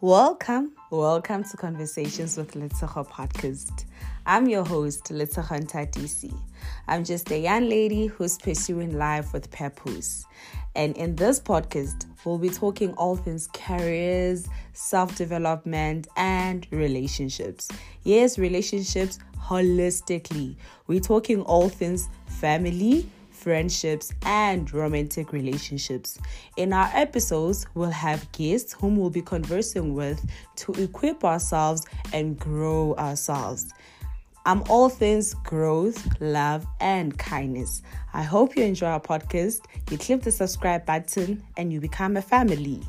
Welcome, welcome to Conversations with Letshego podcast. I'm your host, Letshego DC. I'm just a young lady who's pursuing life with purpose. And in this podcast, we'll be talking all things careers, self development, and relationships. Yes, relationships holistically. We're talking all things family friendships, and romantic relationships. In our episodes, we'll have guests whom we'll be conversing with to equip ourselves and grow ourselves. I'm all things growth, love, and kindness. I hope you enjoy our podcast. You click the subscribe button and you become a family.